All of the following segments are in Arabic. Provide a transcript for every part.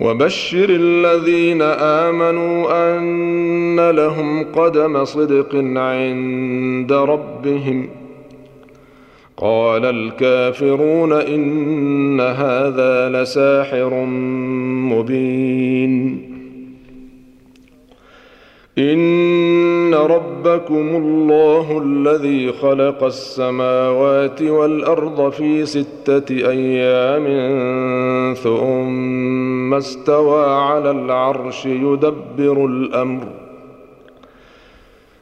وبشر الذين آمنوا أن لهم قدم صدق عند ربهم. قال الكافرون إن هذا لساحر مبين. إن ربكم الله الذي خلق السماوات والأرض في ستة أيام ثم استوى على العرش يدبر الأمر.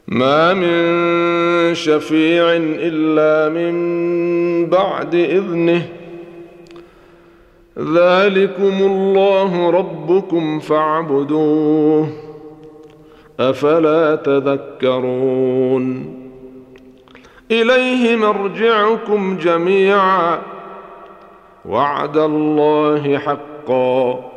ما من شفيع إلا من بعد إذنه. ذلكم الله ربكم فاعبدوه. أفلا تذكرون. إليه مرجعكم جميعا. وعد الله حقا.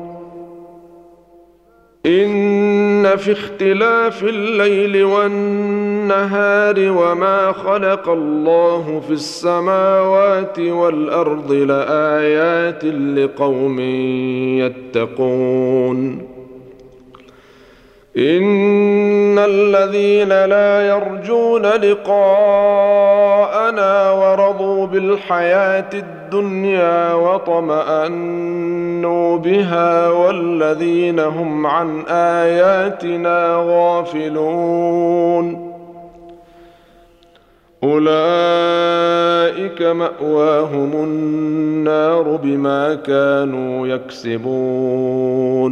إن في اختلاف الليل والنهار وما خلق الله في السماوات والأرض لآيات لقوم يتقون. إن الذين لا يرجون لقاءنا ورضوا بالحياة الدنيا وطمأنوا بها والذين هم عن آياتنا غافلون. أولئك مأواهم النار بما كانوا يكسبون.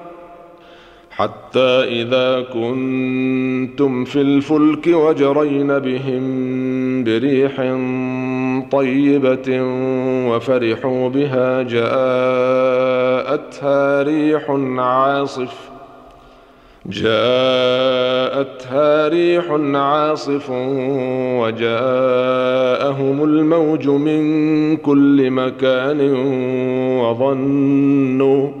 حتى إذا كنتم في الفلك وجرين بهم بريح طيبة وفرحوا بها جاءتها ريح عاصف جاءتها ريح عاصف وجاءهم الموج من كل مكان وظنوا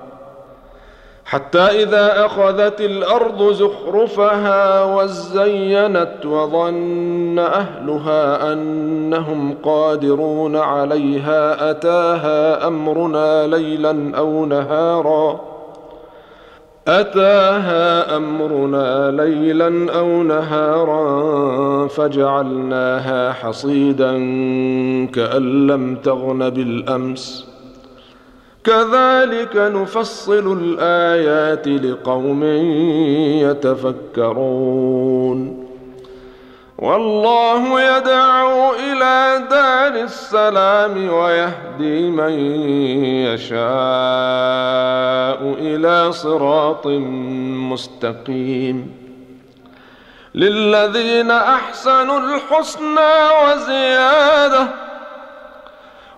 حتى إذا أخذت الأرض زخرفها وزينت وظن أهلها أنهم قادرون عليها أتاها أمرنا ليلا أو نهارا. أتاها أمرنا ليلا أو نهارا فجعلناها حصيدا كأن لم تغن بالأمس. كذلك نفصل الآيات لقوم يتفكرون. والله يدعو إلى دار السلام ويهدي من يشاء إلى صراط مستقيم. للذين أحسنوا الحسنى وزيادة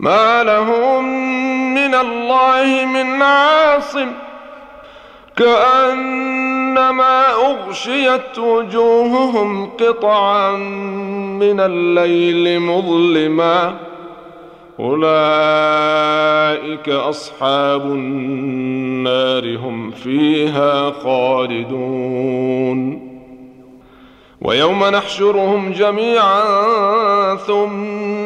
ما لهم من الله من عاصم كأنما أغشيت وجوههم قطعا من الليل مظلما. أولئك أصحاب النار هم فيها خالدون. ويوم نحشرهم جميعا ثم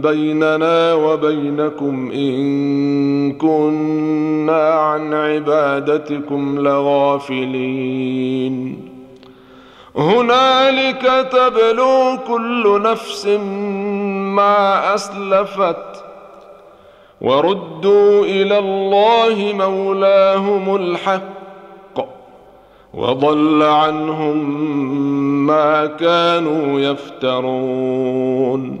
بيننا وبينكم إن كنا عن عبادتكم لغافلين. هنالك تبلو كل نفس ما أسلفت وردوا إلى الله مولاهم الحق وضل عنهم ما كانوا يفترون.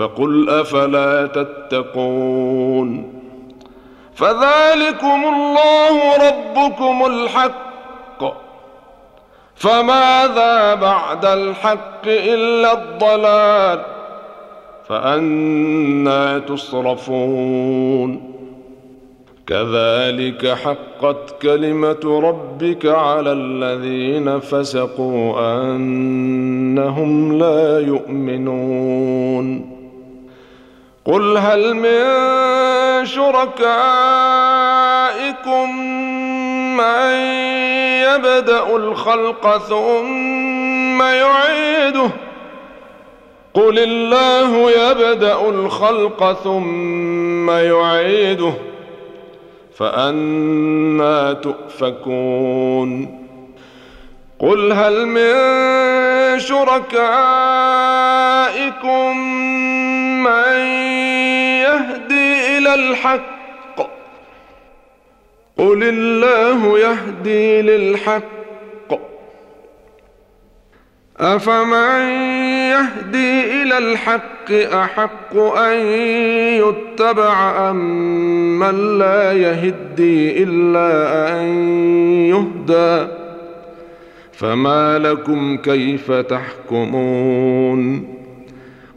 فقل أفلا تتقون فذلكم الله ربكم الحق فماذا بعد الحق إلا الضلال فانى تصرفون كذلك حقت كلمة ربك على الذين فسقوا أنهم لا يؤمنون قل هل من شركائكم من يبدأ الخلق ثم يعيده؟ قل الله يبدأ الخلق ثم يعيده فأنا تؤفكون. قل هل من شركائكم من يهدي إلى الحق قل الله يهدي للحق افمن يهدي إلى الحق احق ان يتبع ام من لا يهدي الا ان يهدى فما لكم كيف تحكمون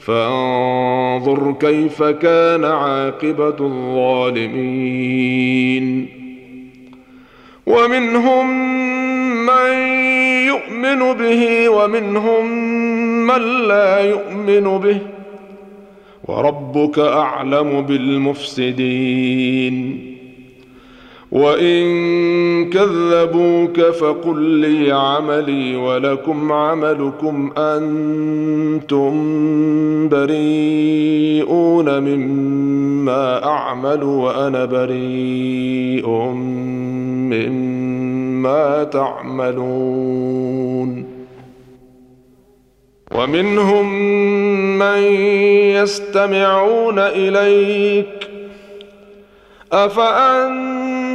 فانظر كيف كان عاقبة الظالمين. ومنهم من يؤمن به ومنهم من لا يؤمن به. وربك أعلم بالمفسدين. وان كذبوك فقل لي عملي ولكم عملكم أنتم بريئون مما اعمل وأنا بريء مما تعملون ومنهم من يستمعون اليك افانت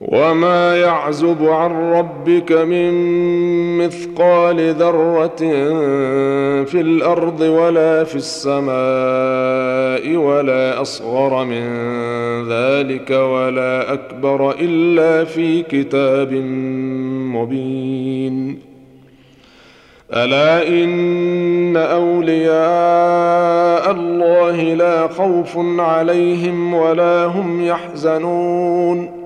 وما يعزب عن ربك من مثقال ذره في الأرض ولا في السماء ولا اصغر من ذلك ولا اكبر الا في كتاب مبين الا ان اولياء الله لا خوف عليهم ولا هم يحزنون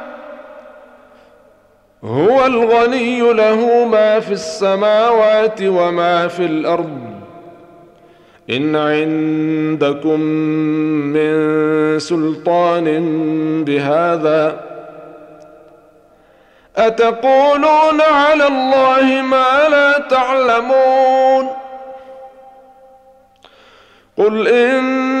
هو الغني له ما في السماوات وما في الأرض. إن عندكم من سلطان بهذا. أتقولون على الله ما لا تعلمون؟ قل إن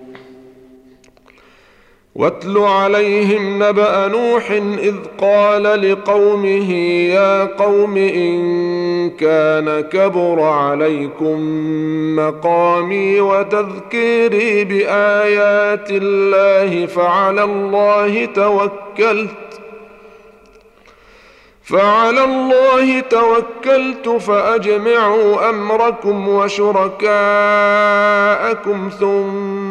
واتل عليهم نبأ نوح إذ قال لقومه يا قوم إن كان كبر عليكم مقامي وتذكيري بآيات الله فعلى الله توكلت فعلى الله توكلت فأجمعوا أمركم وشركاءكم ثم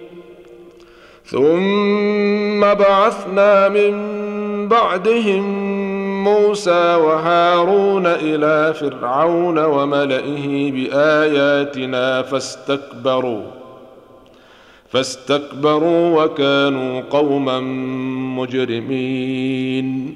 ثم بعثنا من بعدهم موسى وهارون إلى فرعون وملئه بآياتنا فاستكبروا فاستكبروا وكانوا قوما مجرمين.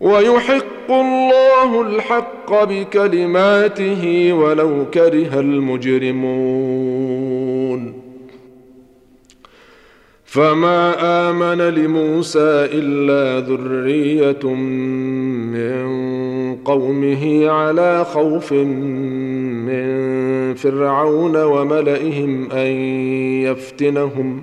ويحق الله الحق بكلماته ولو كره المجرمون. فما آمن لموسى إلا ذرية من قومه على خوف من فرعون وملئهم أن يفتنهم.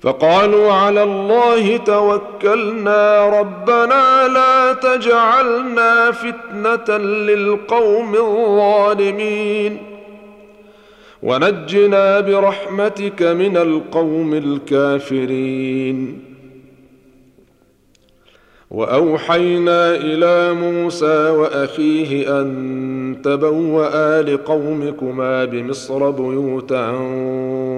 فقالوا على الله توكلنا ربنا لا تجعلنا فتنة للقوم الظالمين. ونجنا برحمتك من القوم الكافرين. وأوحينا إلى موسى وأخيه أن تبوأ لقومكما بمصر بيوتا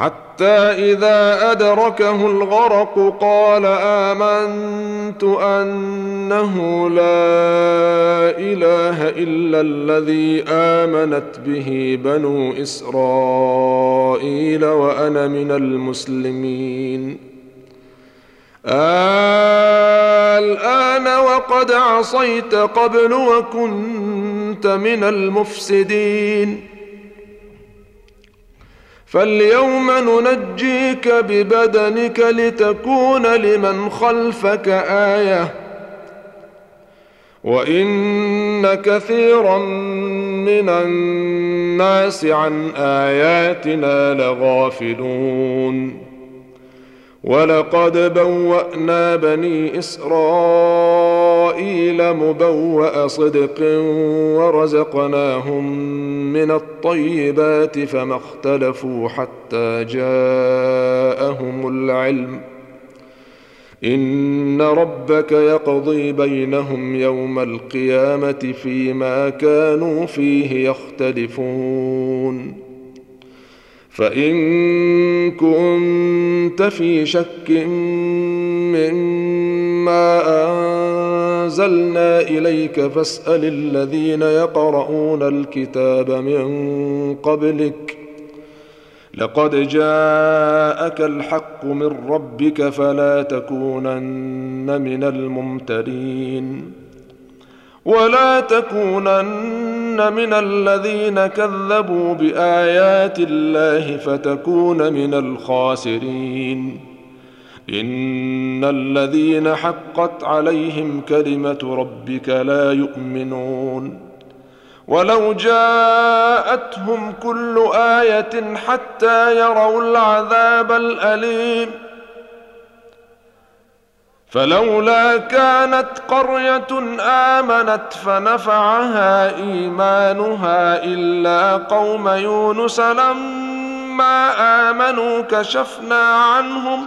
حتى إذا أدركه الغرق قال آمنت أنه لا إله إلا الذي آمنت به بنو إسرائيل وأنا من المسلمين. الآن وقد عصيت قبل وكنت من المفسدين. فاليوم ننجيك ببدنك لتكون لمن خلفك آية. وإن كثيرا من الناس عن آياتنا لغافلون. ولقد بوأنا بني إسرائيل مبوأ صدق ورزقناهم من الطيبات فما اختلفوا حتى جاءهم العلم. إن ربك يقضي بينهم يوم القيامة فيما كانوا فيه يختلفون. فإن كنت في شك مما أنزلنا إليك فاسأل الذين يقرؤون الكتاب من قبلك. لقد جاءك الحق من ربك فلا تكونن من الممترين. ولا تكونن من الذين كذبوا بآيات الله فتكون من الخاسرين. إن الذين حقت عليهم كلمة ربك لا يؤمنون ولو جاءتهم كل آية حتى يروا العذاب الأليم فلولا كانت قرية آمنت فنفعها إيمانها إلا قوم يونس لما آمنوا كشفنا عنهم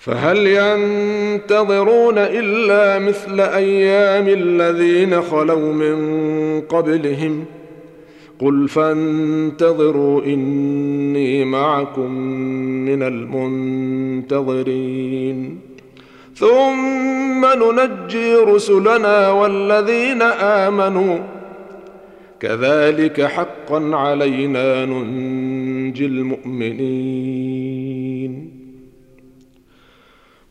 فهل ينتظرون إلا مثل أيام الذين خلوا من قبلهم؟ قل فانتظروا إني معكم من المنتظرين. ثم ننجي رسلنا والذين آمنوا. كذلك حقا علينا ننجي المؤمنين.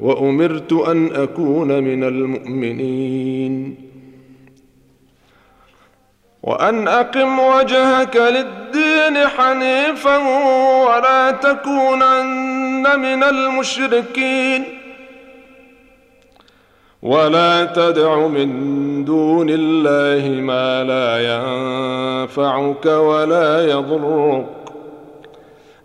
وأمرت أن أكون من المؤمنين. وأن أقم وجهك للدين حنيفا ولا تكونن من المشركين. ولا تدع من دون الله ما لا ينفعك ولا يضرك.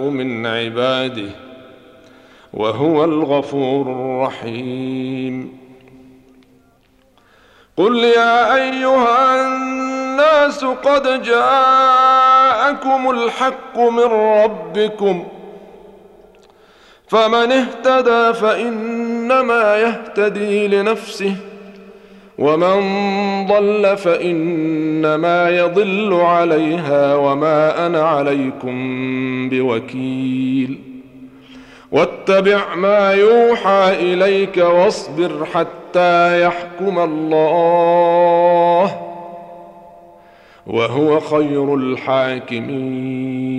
يشاء من عباده وهو الغفور الرحيم. قل يا أيها الناس قد جاءكم الحق من ربكم فمن اهتدى فإنما يهتدي لنفسه. ومن ضل فإنما يضل عليها وما أنا عليكم بوكيل. واتبع ما يوحى إليك واصبر حتى يحكم الله وهو خير الحاكمين.